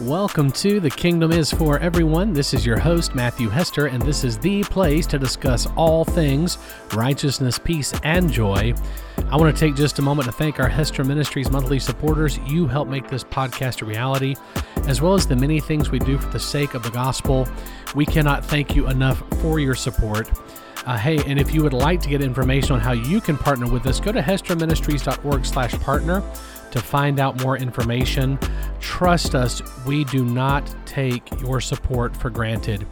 Welcome to The Kingdom is for Everyone. This is your host, Matthew Hester, and this is the place to discuss all things righteousness, peace, and joy. I want to take just a moment to thank our Hester Ministries monthly supporters. You help make this podcast a reality, as well as the many things we do for the sake of the gospel. We cannot thank you enough for your support. Uh, hey, and if you would like to get information on how you can partner with us, go to hesterministries.org slash partner to find out more information. Trust us, we do not take your support for granted.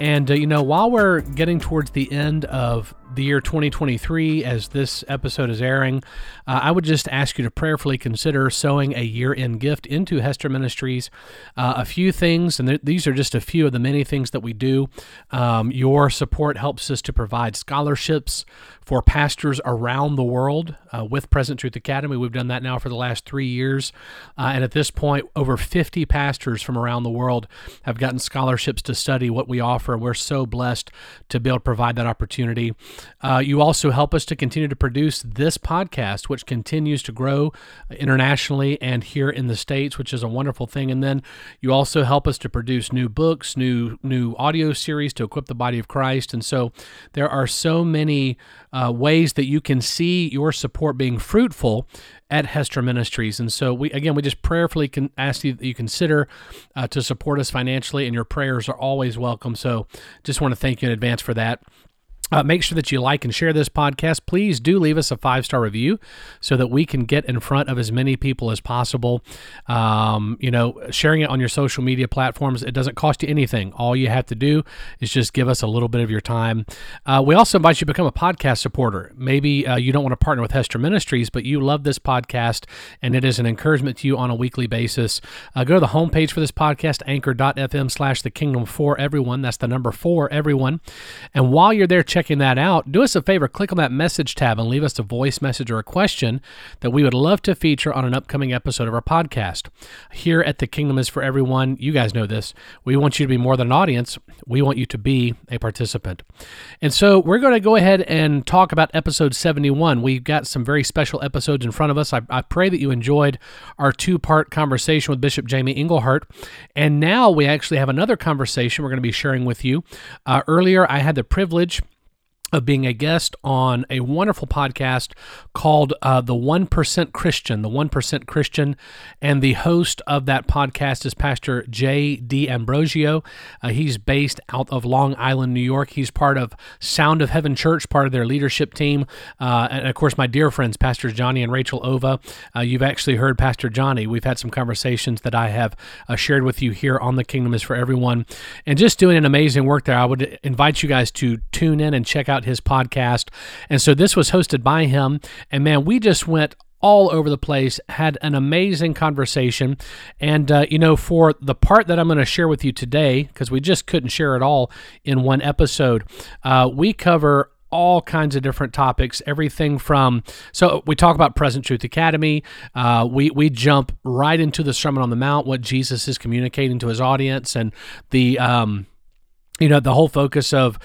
And, uh, you know, while we're getting towards the end of the year 2023, as this episode is airing, uh, I would just ask you to prayerfully consider sowing a year end gift into Hester Ministries. Uh, a few things, and th- these are just a few of the many things that we do. Um, your support helps us to provide scholarships for pastors around the world uh, with Present Truth Academy. We've done that now for the last three years. Uh, and at this point, over 50 pastors from around the world have gotten scholarships to study what we offer. We're so blessed to be able to provide that opportunity. Uh, you also help us to continue to produce this podcast, which continues to grow internationally and here in the States, which is a wonderful thing. And then you also help us to produce new books, new, new audio series to equip the body of Christ. And so there are so many uh, ways that you can see your support being fruitful at Hester Ministries. And so we again we just prayerfully can ask you that you consider uh, to support us financially, and your prayers are always welcome. So just want to thank you in advance for that. Uh, make sure that you like and share this podcast. Please do leave us a five star review so that we can get in front of as many people as possible. Um, you know, sharing it on your social media platforms, it doesn't cost you anything. All you have to do is just give us a little bit of your time. Uh, we also invite you to become a podcast supporter. Maybe uh, you don't want to partner with Hester Ministries, but you love this podcast and it is an encouragement to you on a weekly basis. Uh, go to the homepage for this podcast, anchor.fm slash the kingdom for everyone. That's the number for everyone. And while you're there, check checking that out, do us a favor, click on that message tab and leave us a voice message or a question that we would love to feature on an upcoming episode of our podcast. Here at The Kingdom is for Everyone, you guys know this. We want you to be more than an audience, we want you to be a participant. And so we're going to go ahead and talk about episode 71. We've got some very special episodes in front of us. I, I pray that you enjoyed our two part conversation with Bishop Jamie Englehart. And now we actually have another conversation we're going to be sharing with you. Uh, earlier, I had the privilege of being a guest on a wonderful podcast called uh, The 1% Christian. The 1% Christian. And the host of that podcast is Pastor Jay D'Ambrosio. Uh, he's based out of Long Island, New York. He's part of Sound of Heaven Church, part of their leadership team. Uh, and of course, my dear friends, Pastors Johnny and Rachel Ova. Uh, you've actually heard Pastor Johnny. We've had some conversations that I have uh, shared with you here on The Kingdom is for Everyone. And just doing an amazing work there. I would invite you guys to tune in and check out out his podcast. And so this was hosted by him. And man, we just went all over the place, had an amazing conversation. And, uh, you know, for the part that I'm going to share with you today, because we just couldn't share it all in one episode, uh, we cover all kinds of different topics everything from so we talk about present truth academy uh, we we jump right into the sermon on the mount what jesus is communicating to his audience and the um, you know the whole focus of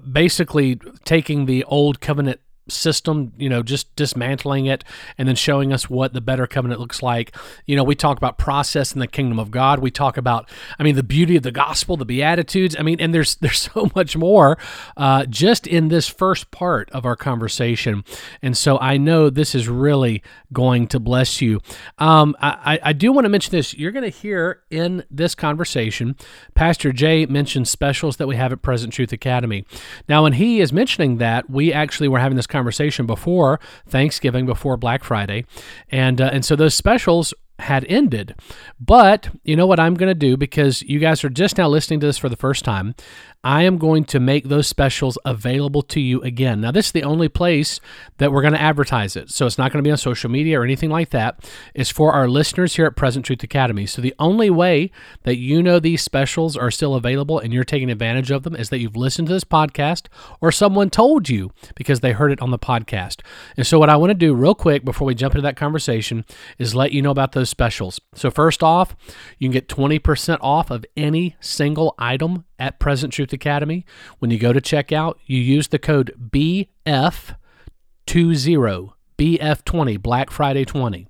basically taking the old covenant system, you know, just dismantling it and then showing us what the better covenant looks like. You know, we talk about process in the kingdom of God. We talk about, I mean, the beauty of the gospel, the beatitudes. I mean, and there's there's so much more uh, just in this first part of our conversation. And so I know this is really going to bless you. Um, I, I do want to mention this. You're going to hear in this conversation, Pastor Jay mentioned specials that we have at Present Truth Academy. Now, when he is mentioning that, we actually were having this conversation conversation before Thanksgiving, before Black Friday, and uh, and so those specials had ended. But you know what I'm going to do because you guys are just now listening to this for the first time. I am going to make those specials available to you again. Now, this is the only place that we're going to advertise it. So it's not going to be on social media or anything like that. It's for our listeners here at Present Truth Academy. So the only way that you know these specials are still available and you're taking advantage of them is that you've listened to this podcast or someone told you because they heard it on the podcast. And so, what I want to do real quick before we jump into that conversation is let you know about those specials. So, first off, you can get 20% off of any single item at Present Truth Academy. When you go to checkout, you use the code BF20, BF20, Black Friday 20.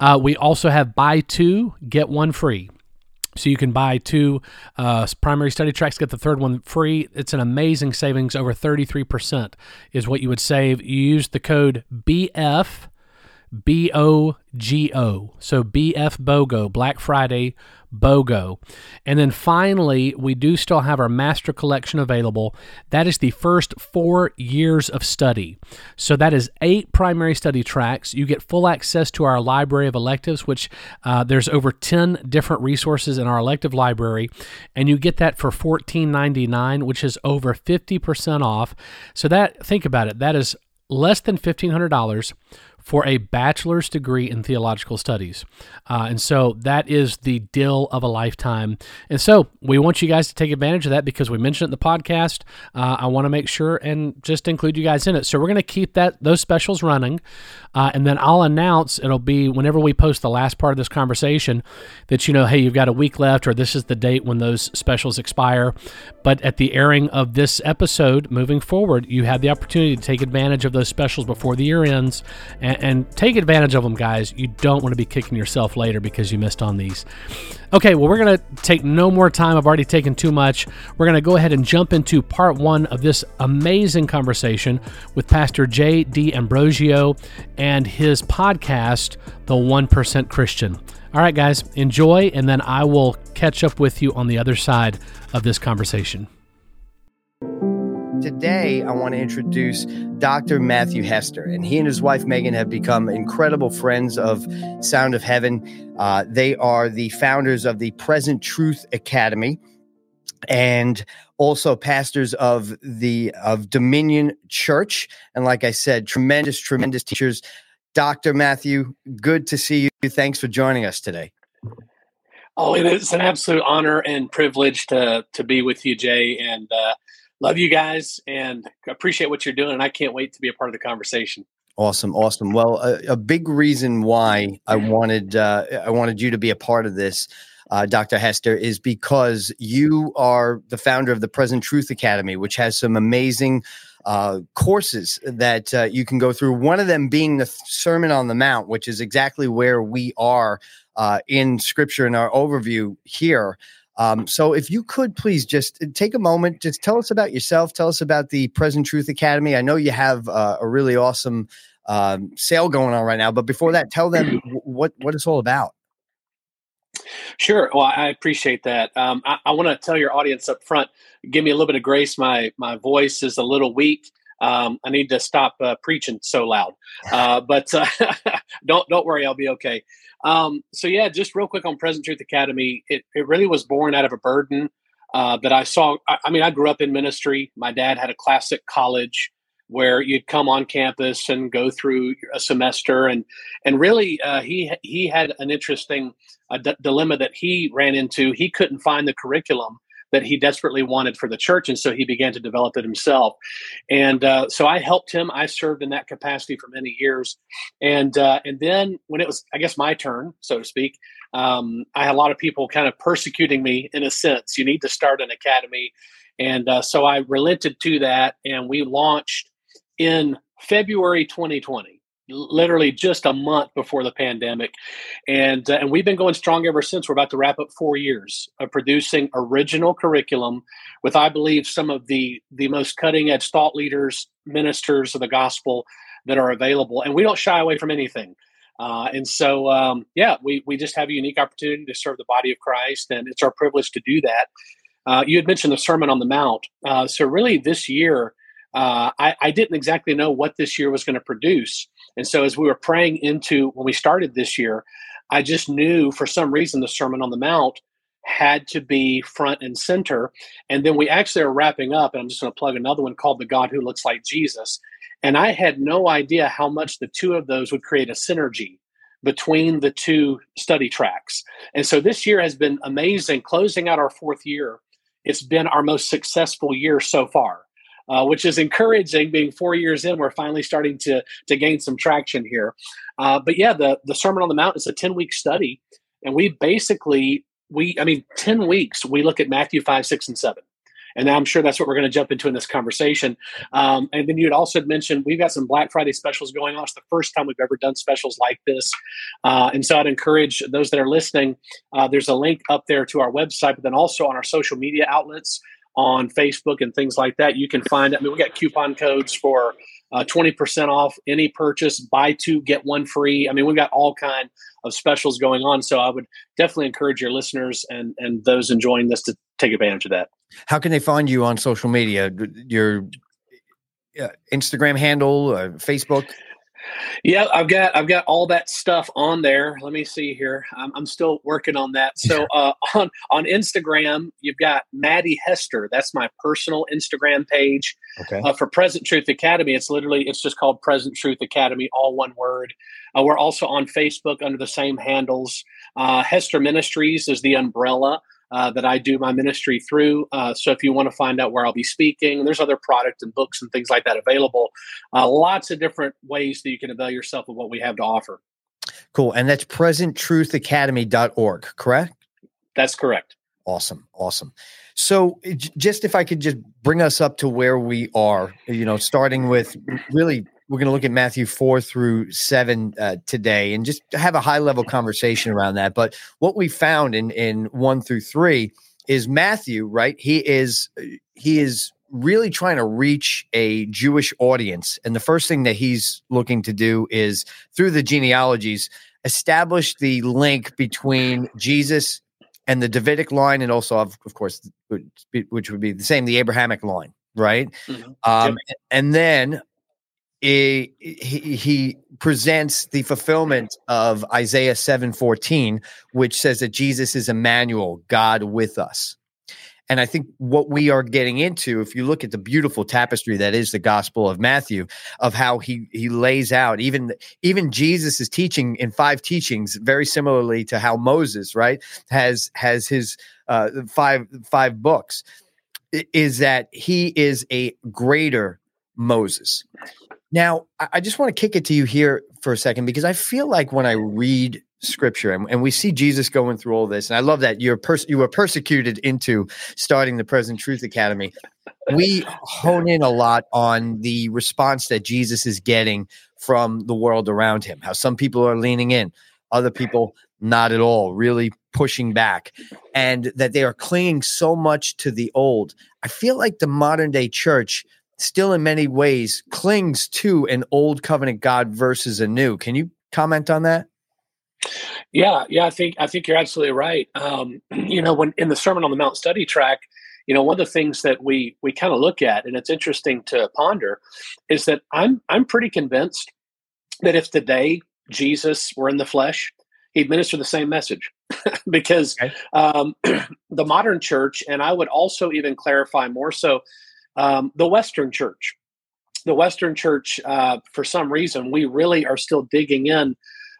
Uh, we also have buy two, get one free. So you can buy two uh, primary study tracks, get the third one free. It's an amazing savings, over 33% is what you would save. You use the code BF B O G O. So BF BOGO, Black Friday BOGO. And then finally, we do still have our master collection available. That is the first four years of study. So that is eight primary study tracks. You get full access to our library of electives, which uh, there's over 10 different resources in our elective library. And you get that for $14.99, which is over 50% off. So that, think about it, that is less than $1,500 for a bachelor's degree in theological studies. Uh, and so that is the deal of a lifetime. And so we want you guys to take advantage of that because we mentioned it in the podcast. Uh, I want to make sure and just include you guys in it. So we're going to keep that those specials running. Uh, and then I'll announce it'll be whenever we post the last part of this conversation that you know, hey, you've got a week left or this is the date when those specials expire. But at the airing of this episode moving forward, you have the opportunity to take advantage of those specials before the year ends. And, and take advantage of them, guys. You don't want to be kicking yourself later because you missed on these. Okay, well, we're going to take no more time. I've already taken too much. We're going to go ahead and jump into part one of this amazing conversation with Pastor Jay D'Ambrosio and his podcast, The 1% Christian. All right, guys, enjoy, and then I will catch up with you on the other side of this conversation. Today, I want to introduce Dr. Matthew Hester, and he and his wife Megan have become incredible friends of Sound of Heaven. Uh, they are the founders of the Present Truth Academy and also pastors of the of Dominion Church. And like I said, tremendous, tremendous teachers. Dr. Matthew, good to see you. Thanks for joining us today. Oh, it is an absolute honor and privilege to to be with you, Jay. And uh, love you guys and appreciate what you're doing. And I can't wait to be a part of the conversation. Awesome, awesome. Well, a, a big reason why I wanted uh, I wanted you to be a part of this, uh, Dr. Hester, is because you are the founder of the Present Truth Academy, which has some amazing uh, courses that uh, you can go through. One of them being the Sermon on the Mount, which is exactly where we are uh, in Scripture in our overview here. Um, so if you could please just uh, take a moment, just tell us about yourself, tell us about the Present Truth Academy. I know you have uh, a really awesome um, sale going on right now, but before that, tell them what what it's all about. Sure. Well, I appreciate that. Um, I, I want to tell your audience up front, give me a little bit of grace. My my voice is a little weak. Um, I need to stop uh, preaching so loud. Uh, but uh, don't don't worry, I'll be okay. Um, so yeah, just real quick on Present Truth Academy, it, it really was born out of a burden uh, that I saw. I, I, mean, I grew up in ministry. My dad had a classic college where you'd come on campus and go through a semester, and and really uh, he he had an interesting uh, d- dilemma that he ran into. He couldn't find the curriculum that he desperately wanted for the church, and so he began to develop it himself. And uh, so I helped him. I served in that capacity for many years, and uh, and then when it was, I guess, my turn, so to speak, um, I had a lot of people kind of persecuting me in a sense. You need to start an academy, and uh, so I relented to that, and we launched in February 2020 literally just a month before the pandemic, and uh, and we've been going strong ever since. We're about to wrap up four years of producing original curriculum with, I believe, some of the the most cutting edge thought leaders, ministers of the gospel that are available, and we don't shy away from anything. Uh, and so, um, yeah, we we just have a unique opportunity to serve the body of Christ, and it's our privilege to do that. Uh, you had mentioned the Sermon on the Mount, uh, so really this year. Uh, I, I, didn't exactly know what this year was going to produce. And so as we were praying into when we started this year, I just knew for some reason the Sermon on the Mount had to be front and center. And then we actually are wrapping up, and I'm just going to plug another one called The God Who Looks Like Jesus. And I had no idea how much the two of those would create a synergy between the two study tracks. And so this year has been amazing. Closing out our fourth year, it's been our most successful year so far uh, which is encouraging. Being four years in, we're finally starting to to gain some traction here. Uh, but yeah, the the Sermon on the Mount is a ten week study, and we basically we I mean ten weeks we look at Matthew five, six, and seven. And I'm sure that's what we're going to jump into in this conversation. Um, and then you had also mentioned we've got some Black Friday specials going on. It's the first time we've ever done specials like this. Uh, and so I'd encourage those that are listening, uh, there's a link up there to our website, but then also on our social media outlets on Facebook and things like that. You can find, I mean, we got coupon codes for uh, 20% off any purchase, buy two, get one free. I mean, we've got all kind of specials going on. So I would definitely encourage your listeners and, and those enjoying this to take advantage of that. How can they find you on social media? Your uh, Instagram handle, uh, Facebook? Yeah, I've got I've got all that stuff on there. Let me see here. I'm, I'm still working on that. So uh, on on Instagram, you've got Maddie Hester. That's my personal Instagram page. Okay. Uh, for Present Truth Academy, it's literally it's just called Present Truth Academy, all one word. Uh, we're also on Facebook under the same handles. Uh, Hester Ministries is the umbrella uh, that I do my ministry through. Uh, so if you want to find out where I'll be speaking, there's other products and books and things like that available. Uh, lots of different ways that you can avail yourself of what we have to offer. Cool. And that's presenttruthacademy.org, correct? That's correct. Awesome. Awesome. So just if I could just bring us up to where we are, you know, starting with really we're going to look at Matthew 4 through 7 uh, today and just have a high level conversation around that. But what we found in, in 1 through 3 is Matthew, right? He is he is really trying to reach a Jewish audience. And the first thing that he's looking to do is through the genealogies establish the link between Jesus and the Davidic line and also of, of course which would be the same the Abrahamic line, right? Mm-hmm. Um, and then he, he presents the fulfillment of Isaiah 7:14 which says that Jesus is Emmanuel God with us. And I think what we are getting into if you look at the beautiful tapestry that is the gospel of Matthew of how he he lays out even even Jesus is teaching in five teachings very similarly to how Moses right has has his uh, five five books is that he is a greater Moses. Now, I just want to kick it to you here for a second because I feel like when I read scripture and, and we see Jesus going through all this, and I love that you're pers- you were persecuted into starting the Present Truth Academy. We hone in a lot on the response that Jesus is getting from the world around him. How some people are leaning in, other people not at all, really pushing back, and that they are clinging so much to the old. I feel like the modern day church still in many ways clings to an old covenant God versus a new. Can you comment on that? Yeah, yeah, I think I think you're absolutely right. Um, you know, when in the Sermon on the Mount study track, you know, one of the things that we we kind of look at, and it's interesting to ponder, is that I'm I'm pretty convinced that if today Jesus were in the flesh, he'd minister the same message, because okay. um, the modern church, and I would also even clarify more so um, the Western Church. The Western Church, uh, for some reason, we really are still digging in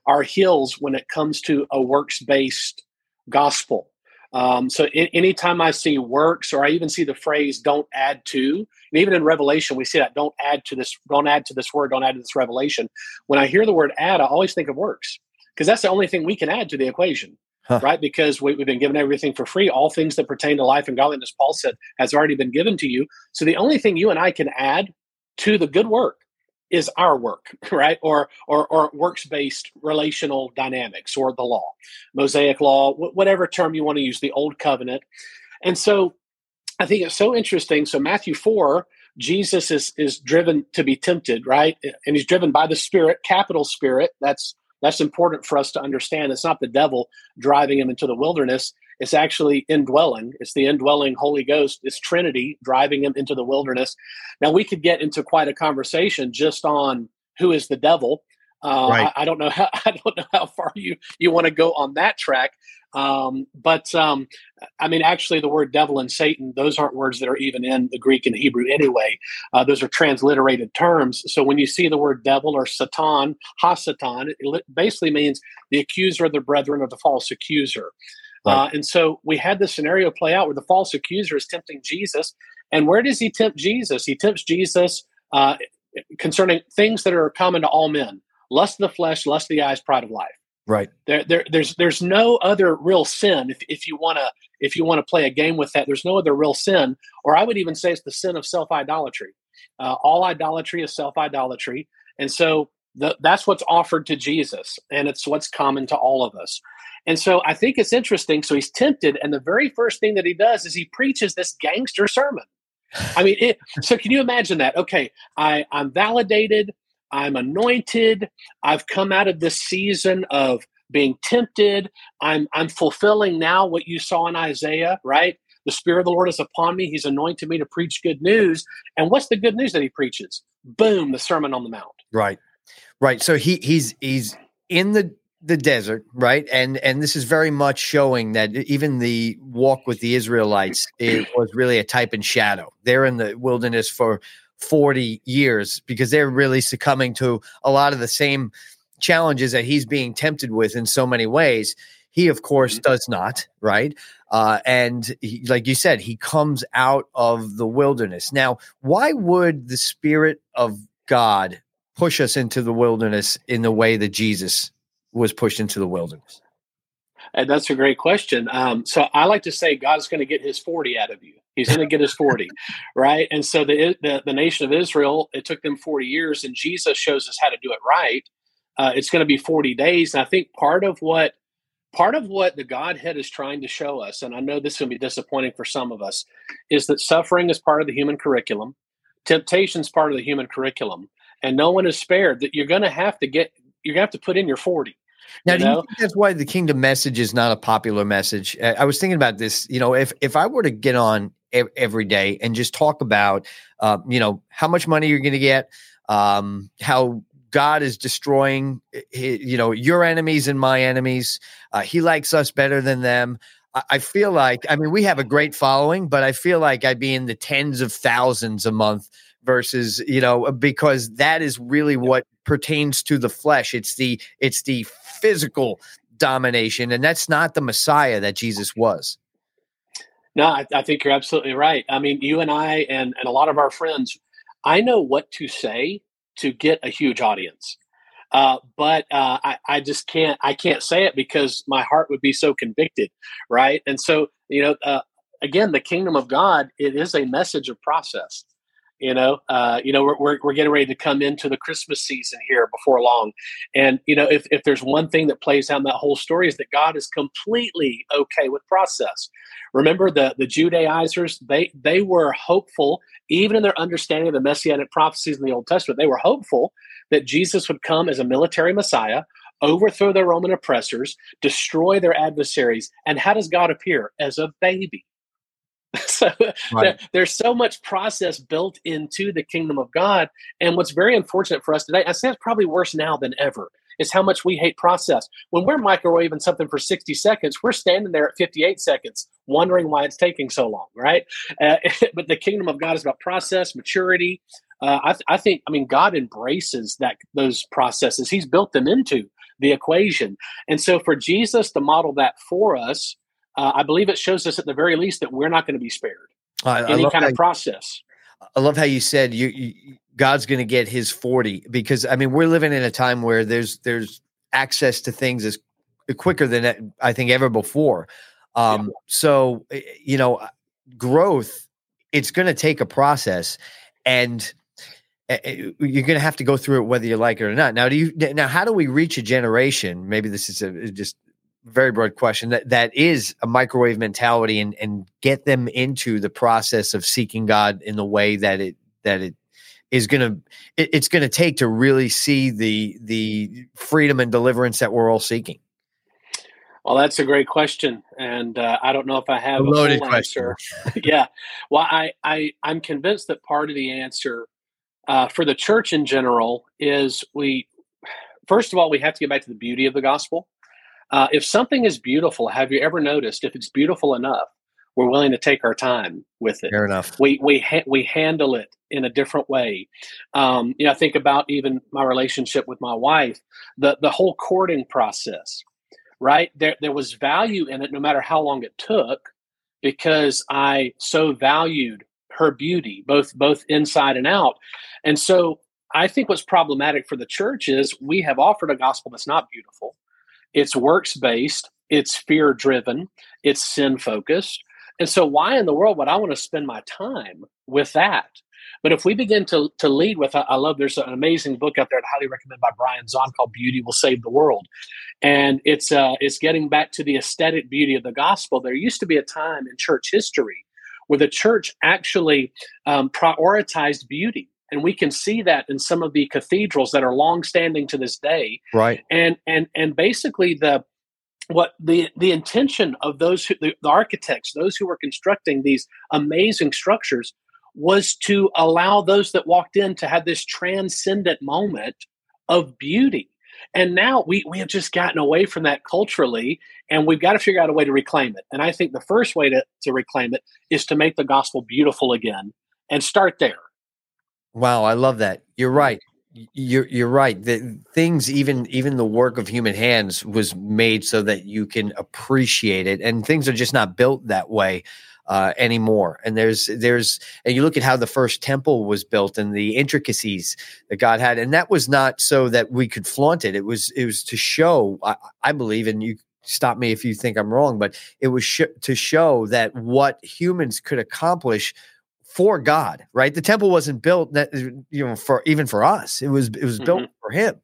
our heels when it comes to a works based gospel. Um, so anytime I see works or I even see the phrase "don't add to," and even in Revelation we see that "don't add to this," "don't add to this word," "don't add to this revelation." When I hear the word "add," I always think of works because that's the only thing we can add to the equation huh. right? Because we, have been given everything for free. All things that pertain to life and godliness, Paul said, has already been given to you. So the only thing you and I can add to the good work is our work, right? Or or, or works based relational dynamics, or the law, Mosaic law, whatever term you want to use, the old covenant. And so I think it's so interesting. So Matthew four. Jesus is is driven to be tempted, right? And he's driven by the Spirit, capital Spirit. That's that's important for us to understand. It's not the devil driving him into the wilderness. It's actually indwelling. It's the indwelling Holy Ghost. It's Trinity driving him into the wilderness. Now we could get into quite a conversation just on who is the devil. Uh, right. I, I, don't know how I don't know how far you you want to go on that track. Um, but um, I mean, actually, the word devil and Satan, those aren't words that are even in the Greek and Hebrew anyway. Uh, those are transliterated terms. So when you see the word devil or Satan, Hasatan, it basically means the accuser of the brethren or the false accuser. Right. Uh, and so we had this scenario play out where the false accuser is tempting Jesus. And where does he tempt Jesus? He tempts Jesus uh, concerning things that are common to all men lust of the flesh, lust of the eyes, pride of life Right. There, there, there's there's no other real sin if, if you want to if you want to play a game with that. There's no other real sin, or I would even say it's the sin of self idolatry. Uh, all idolatry is self idolatry, and so the, that's what's offered to Jesus, and it's what's common to all of us. And so I think it's interesting. So he's tempted, and the very first thing that he does is he preaches this gangster sermon. I mean, it, so can you imagine that? Okay, I, I'm validated. I'm anointed. I've come out of this season of being tempted. I'm I'm fulfilling now what you saw in Isaiah, right? The Spirit of the Lord is upon me. He's anointed me to preach good news. And what's the good news that he preaches? Boom, the Sermon on the Mount. Right. Right. So he he's he's in the the desert, right? And and this is very much showing that even the walk with the Israelites it was really a type and shadow. They're in the wilderness for 40 years because they're really succumbing to a lot of the same challenges that he's being tempted with in so many ways. He, of course, mm-hmm. does not, right? Uh, and he, like you said, he comes out of the wilderness. Now, why would the Spirit of God push us into the wilderness in the way that Jesus was pushed into the wilderness? And that's a great question. Um, so I like to say God's going to get his 40 out of you. He's going to get his 40, right? And so the, the, the nation of Israel, it took them 40 years, and Jesus shows us how to do it right. Uh, it's going to be 40 days. And I think part of what part of what the Godhead is trying to show us, and I know this is going to be disappointing for some of us, is that suffering is part of the human curriculum, temptation is part of the human curriculum, and no one is spared. That you're going to have to get, you're going to have to put in your 40. Now, you do you think that's why the kingdom message is not a popular message? I was thinking about this. You know, if if I were to get on every day and just talk about, uh, you know, how much money you're going to get, um, how God is destroying, you know, your enemies and my enemies. Uh, he likes us better than them. I feel like, I mean, we have a great following, but I feel like I'd be in the tens of thousands a month versus, you know, because that is really what pertains to the flesh. It's the it's the physical domination, and that's not the Messiah that Jesus was. No, I, I, think you're absolutely right. I mean, you and I and, and a lot of our friends, I know what to say to get a huge audience. Uh, but uh, I, I just can't I can't say it because my heart would be so convicted, right? And so you know, uh, again, the kingdom of God it is a message of process you know uh, you know we're, we're, we're, getting ready to come into the christmas season here before long. And you know if, if there's one thing that plays out in that whole story is that god is completely okay with process. Remember the the judaizers they they were hopeful even in their understanding of the messianic prophecies in the old testament they were hopeful that jesus would come as a military messiah overthrow their roman oppressors destroy their adversaries and how does god appear? As a baby so right. there's so much process built into the kingdom of God. And what's very unfortunate for us today, I say it's probably worse now than ever, is how much we hate process. When we're microwaving something for 60 seconds, we're standing there at 58 seconds, wondering why it's taking so long, right? Uh, but the kingdom of God is about process, maturity. Uh, I, th- I think, I mean, God embraces that those processes. He's built them into the equation. And so for Jesus to model that for us, uh, I believe it shows us at the very least that we're not going to be spared I, any I kind of process. I love how you said you, you God's going to get his 40 because I mean we're living in a time where there's there's access to things as quicker than I think ever before. Um, yeah. so eh, you know growth it's going to take a process and eh, eh, you're going to have to go through it whether you like it or not. Now do you now how do we reach a generation maybe this is a, just very broad question. That that is a microwave mentality and and get them into the process of seeking God in the way that it that it is going to it, it's going to take to really see the the freedom and deliverance that we're all seeking. Well that's a great question and uh, i don't know if i have a, loaded answer. yeah. Well i i i'm convinced that part of the answer uh, for the church in general is we first of all we have to get back to the beauty of the gospel uh, if something is beautiful, have you ever noticed if it's beautiful enough, we're willing to take our time with it. Fair enough. We we ha- we handle it in a different way. Um, you know, I think about even my relationship with my wife, the the whole courting process. Right there, there was value in it, no matter how long it took, because I so valued her beauty, both both inside and out. And so, I think what's problematic for the church is we have offered a gospel that's not beautiful it's works based, it's fear driven, it's sin focused. And so, why in the world would I want to spend my time with that? But if we begin to, to lead with, I love, there's an amazing book out there I'd highly recommend by Brian Zahnd called Beauty Will Save the World. And it's, uh, it's getting back to the aesthetic beauty of the gospel. There used to be a time in church history where the church actually um, prioritized beauty and we can see that in some of the cathedrals that are long standing to this day right and and and basically the what the the intention of those who, the, the architects those who were constructing these amazing structures was to allow those that walked in to have this transcendent moment of beauty and now we, we have just gotten away from that culturally, and we've got to figure out a way to reclaim it. And I think the first way to, to reclaim it is to make the gospel beautiful again and start there. Wow, I love that. You're right. You're you're right. The things, even even the work of human hands, was made so that you can appreciate it, and things are just not built that way uh, anymore. And there's there's and you look at how the first temple was built and the intricacies that God had, and that was not so that we could flaunt it. It was it was to show, I, I believe, and you stop me if you think I'm wrong, but it was sh- to show that what humans could accomplish for God, right? The temple wasn't built that you know for even for us. It was it was mm-hmm. built for him.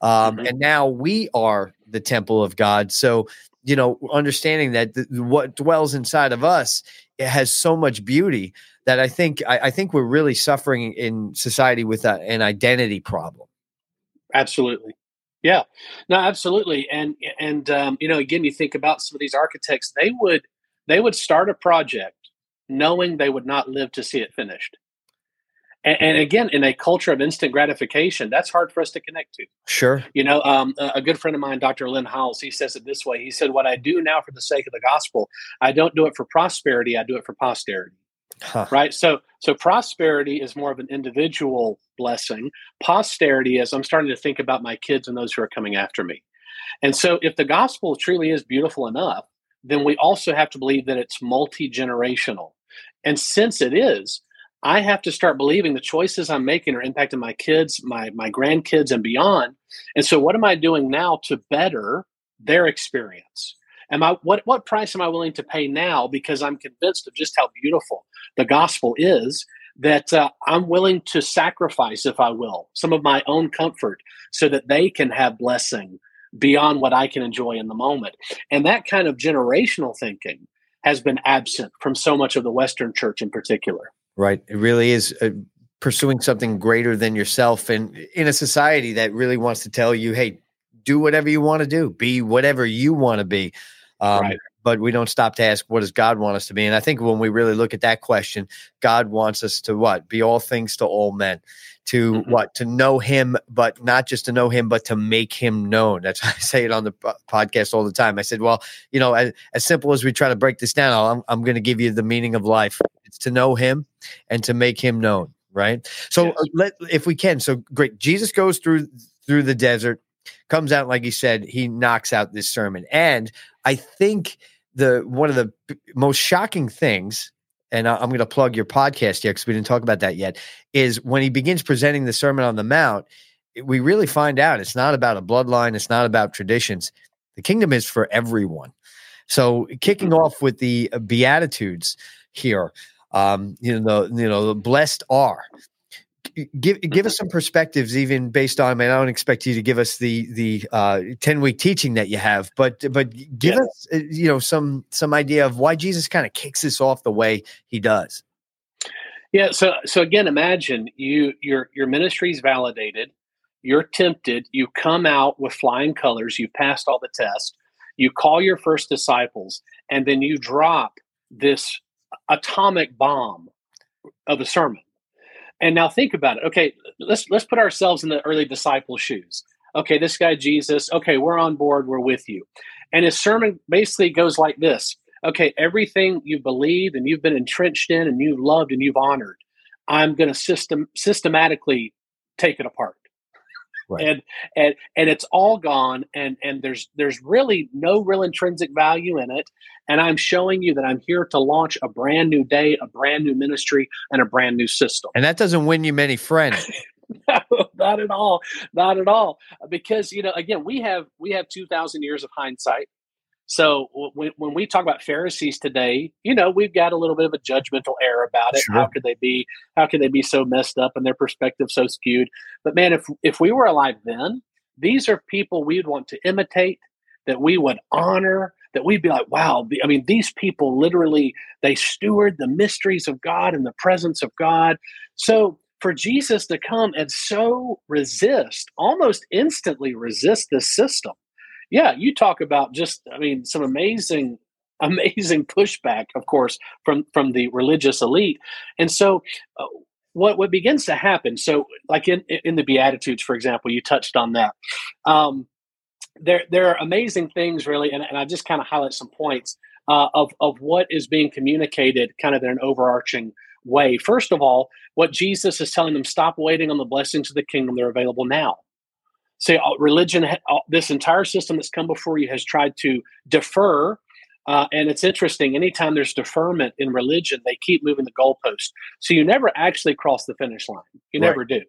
Um, mm-hmm. and now we are the temple of God. So, you know, understanding that the, what dwells inside of us it has so much beauty that I think I, I think we're really suffering in society with a, an identity problem. Absolutely. Yeah, no, absolutely. And, and, um, you know, again, you think about some of these architects, they would, they would start a project knowing they would not live to see it finished. And, and, again, in a culture of instant gratification, that's hard for us to connect to. Sure. You know, um, a good friend of mine, Dr. Lynn Hiles, he says it this way. He said, What I do now for the sake of the gospel, I don't do it for prosperity, I do it for posterity. Huh. Right. So, so prosperity is more of an individual blessing. Posterity is I'm starting to think about my kids and those who are coming after me. And so, if the gospel truly is beautiful enough, then we also have to believe that it's multi generational. And since it is, I have to start believing the choices I'm making are impacting my kids, my my grandkids, and beyond. And so, what am I doing now to better their experience? Am I what what price am I willing to pay now because I'm convinced of just how beautiful the gospel is that uh, I'm willing to sacrifice, if I will, some of my own comfort so that they can have blessing beyond what I can enjoy in the moment. And that kind of generational thinking has been absent from so much of the Western church in particular. Right. It really is uh, pursuing something greater than yourself. And in a society that really wants to tell you, hey, do whatever you want to do, be whatever you want to be. Um, right. But we don't stop to ask, what does God want us to be? And I think when we really look at that question, God wants us to what? Be all things to all men. To mm-hmm. what? To know him but not just to know him but to make him known. That's why i say it on the podcast all the time. I said well you know as, as simple as we try to break this down i'm, I'm going to give you the meaning of life. It's to know him and to make him known right? So uh, let if we can so great. Jesus goes through through the desert comes out like he said he knocks out this sermon. And i think the one of the most shocking things and I'm going to plug your podcast here because we didn't talk about that yet, is when he begins presenting the Sermon on the Mount, we really find out it's not about a bloodline, it's not about traditions. The kingdom is for everyone. So, kicking off with the uh, Beatitudes here, um, you know, you know, the blessed are give give us some perspectives, even based on. I mean, I don't expect you to give us the the uh, ten week teaching that you have, but but give us uh, you know some some idea of why Jesus kind of kicks this off the way he does. Yeah. So so again, imagine you your your ministry is validated. You're tempted. You come out with flying colors. You've passed all the tests. You call your first disciples, and then you drop this atomic bomb of a sermon and now think about it. Okay, let's let's put ourselves in the early disciple shoes. Okay, this guy Jesus. Okay, we're on board. We're with you. And his sermon basically goes like this. Okay, everything you believe and you've been entrenched in and you've loved and you've honored, I'm going to system systematically take it apart. Right. And and and it's all gone and and there's there's really no real intrinsic value in it and I'm showing you that I'm here to launch a brand new day, a brand new ministry and a brand new system. And that doesn't win you many friends. no, not at all, not at all. Because you know, again, we have we have two thousand years of hindsight. So when, when we talk about Pharisees today, you know, we've got a little bit of a judgmental air about it. Sure. How could they be? How could they be so messed up and their perspective so skewed? But man, if if we were alive then, these are people we'd want to imitate, that we would honor, that we'd be like, wow, I mean, these people literally they steward the mysteries of God and the presence of God. So for Jesus to come and so resist, almost instantly resist this system. Yeah, you talk about just, I mean, some amazing, amazing pushback, of course, from from the religious elite. And so, uh, what what begins to happen? So, like in in the Beatitudes, for example, you touched on that. Um, there there are amazing things, really, and, and I just kind of highlight some points uh, of of what is being communicated, kind of in an overarching way. First of all, what Jesus is telling them stop waiting on the blessings of the kingdom, they're available now. See, uh, religion, uh, this entire system that's come before you has tried to defer. Uh, and it's interesting, anytime there's deferment in religion, they keep moving the goalpost. So you never actually cross the finish line. You right. never do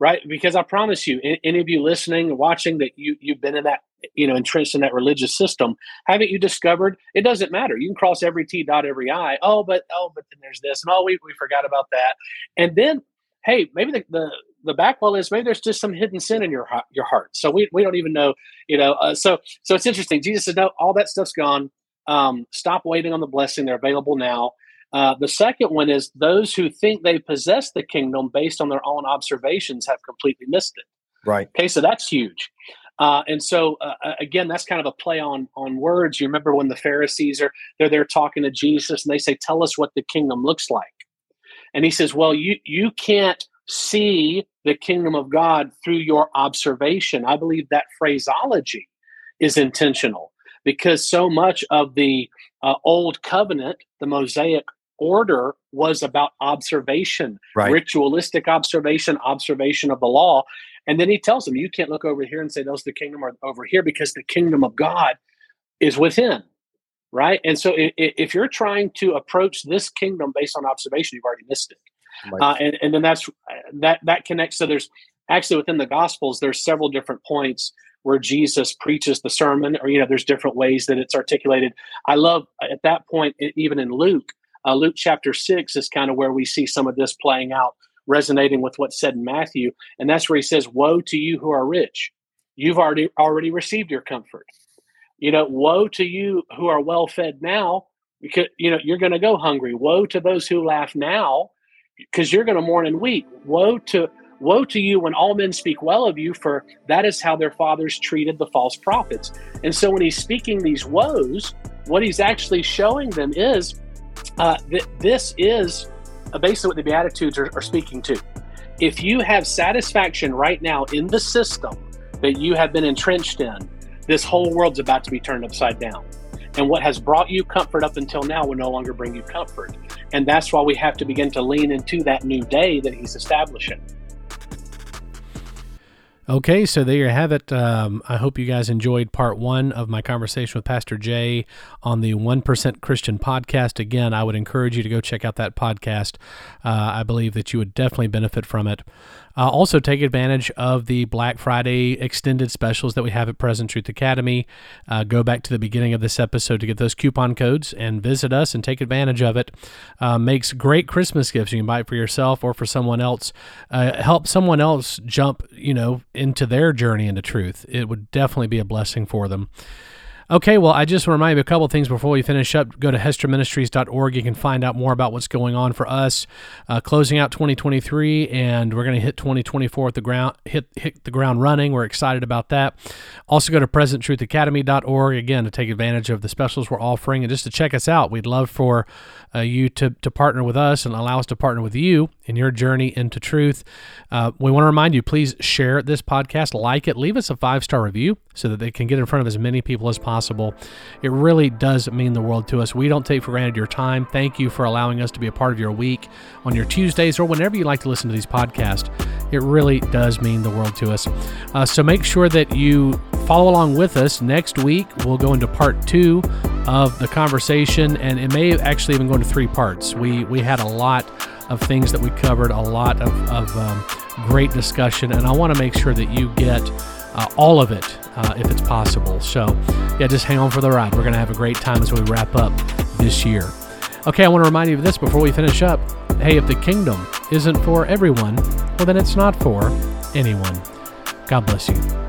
right? Because I promise you, any of you listening and watching that you you've been in that you know entrenched in that religious system, haven't you discovered it doesn't matter? You can cross every T, dot every I. Oh, but oh, but then there's this, and oh, we we forgot about that, and then hey, maybe the the the back wall is maybe there's just some hidden sin in your your heart. So we, we don't even know, you know. Uh, so so it's interesting. Jesus said, no, all that stuff's gone. Um, stop waiting on the blessing; they're available now. Uh, the second one is those who think they possess the kingdom based on their own observations have completely missed it. Right. Okay, so that's huge. Uh, and so uh, uh, again, that's kind of a play on on words. You remember when the Pharisees are they're there talking to Jesus and they say, "Tell us what the kingdom looks like," and he says, "Well, you you can't see the kingdom of God through your observation." I believe that phraseology is intentional because so much of the uh, old covenant, the Mosaic order was about observation, right. ritualistic observation, observation of the law. And then he tells them, you can't look over here and say, those the kingdom are over here because the kingdom of God is within. Right. And so if, if you're trying to approach this kingdom based on observation, you've already missed it. Uh, and, and then that's that that connects. So there's actually within the gospels, there's several different points where Jesus preaches the sermon, or you know, there's different ways that it's articulated. I love at that point, even in Luke, uh, Luke chapter six is kind of where we see some of this playing out, resonating with what's said in Matthew, and that's where he says, "Woe to you who are rich! You've already already received your comfort. You know, woe to you who are well fed now, because you know you're going to go hungry. Woe to those who laugh now, because you're going to mourn and weep. Woe to Woe to you when all men speak well of you, for that is how their fathers treated the false prophets. And so when he's speaking these woes, what he's actually showing them is uh, that this is basically what the Beatitudes are, are speaking to. If you have satisfaction right now in the system that you have been entrenched in, this whole world's about to be turned upside down. And what has brought you comfort up until now will no longer bring you comfort. And that's why we have to begin to lean into that new day that he's establishing. Okay, so there you have it. Um, I hope you guys enjoyed part one of my conversation with Pastor Jay on the 1% Christian podcast. Again, I would encourage you to go check out that podcast. Uh, I believe that you would definitely benefit from it. Uh, also, take advantage of the Black Friday extended specials that we have at Present Truth Academy. Uh, go back to the beginning of this episode to get those coupon codes and visit us and take advantage of it. Uh, makes great Christmas gifts. You can buy it for yourself or for someone else. Uh, help someone else jump, you know, into their journey into truth. It would definitely be a blessing for them. Okay, well, I just want to remind you a couple things before we finish up. Go to hesterministries.org. You can find out more about what's going on for us, uh, closing out 2023, and we're going to hit 2024 at the ground, hit hit the ground running. We're excited about that. Also, go to presenttruthacademy.org again to take advantage of the specials we're offering and just to check us out. We'd love for uh, you to to partner with us and allow us to partner with you in your journey into truth. Uh, we want to remind you, please share this podcast, like it, leave us a five star review so that they can get in front of as many people as possible. It really does mean the world to us. We don't take for granted your time. Thank you for allowing us to be a part of your week on your Tuesdays or whenever you like to listen to these podcasts. It really does mean the world to us. Uh, so make sure that you follow along with us. Next week, we'll go into part two of the conversation, and it may actually even go into three parts. We we had a lot of things that we covered, a lot of, of um, great discussion, and I want to make sure that you get uh, all of it uh, if it's possible. So, yeah, just hang on for the ride. We're going to have a great time as we wrap up this year. Okay, I want to remind you of this before we finish up. Hey, if the kingdom isn't for everyone, well, then it's not for anyone. God bless you.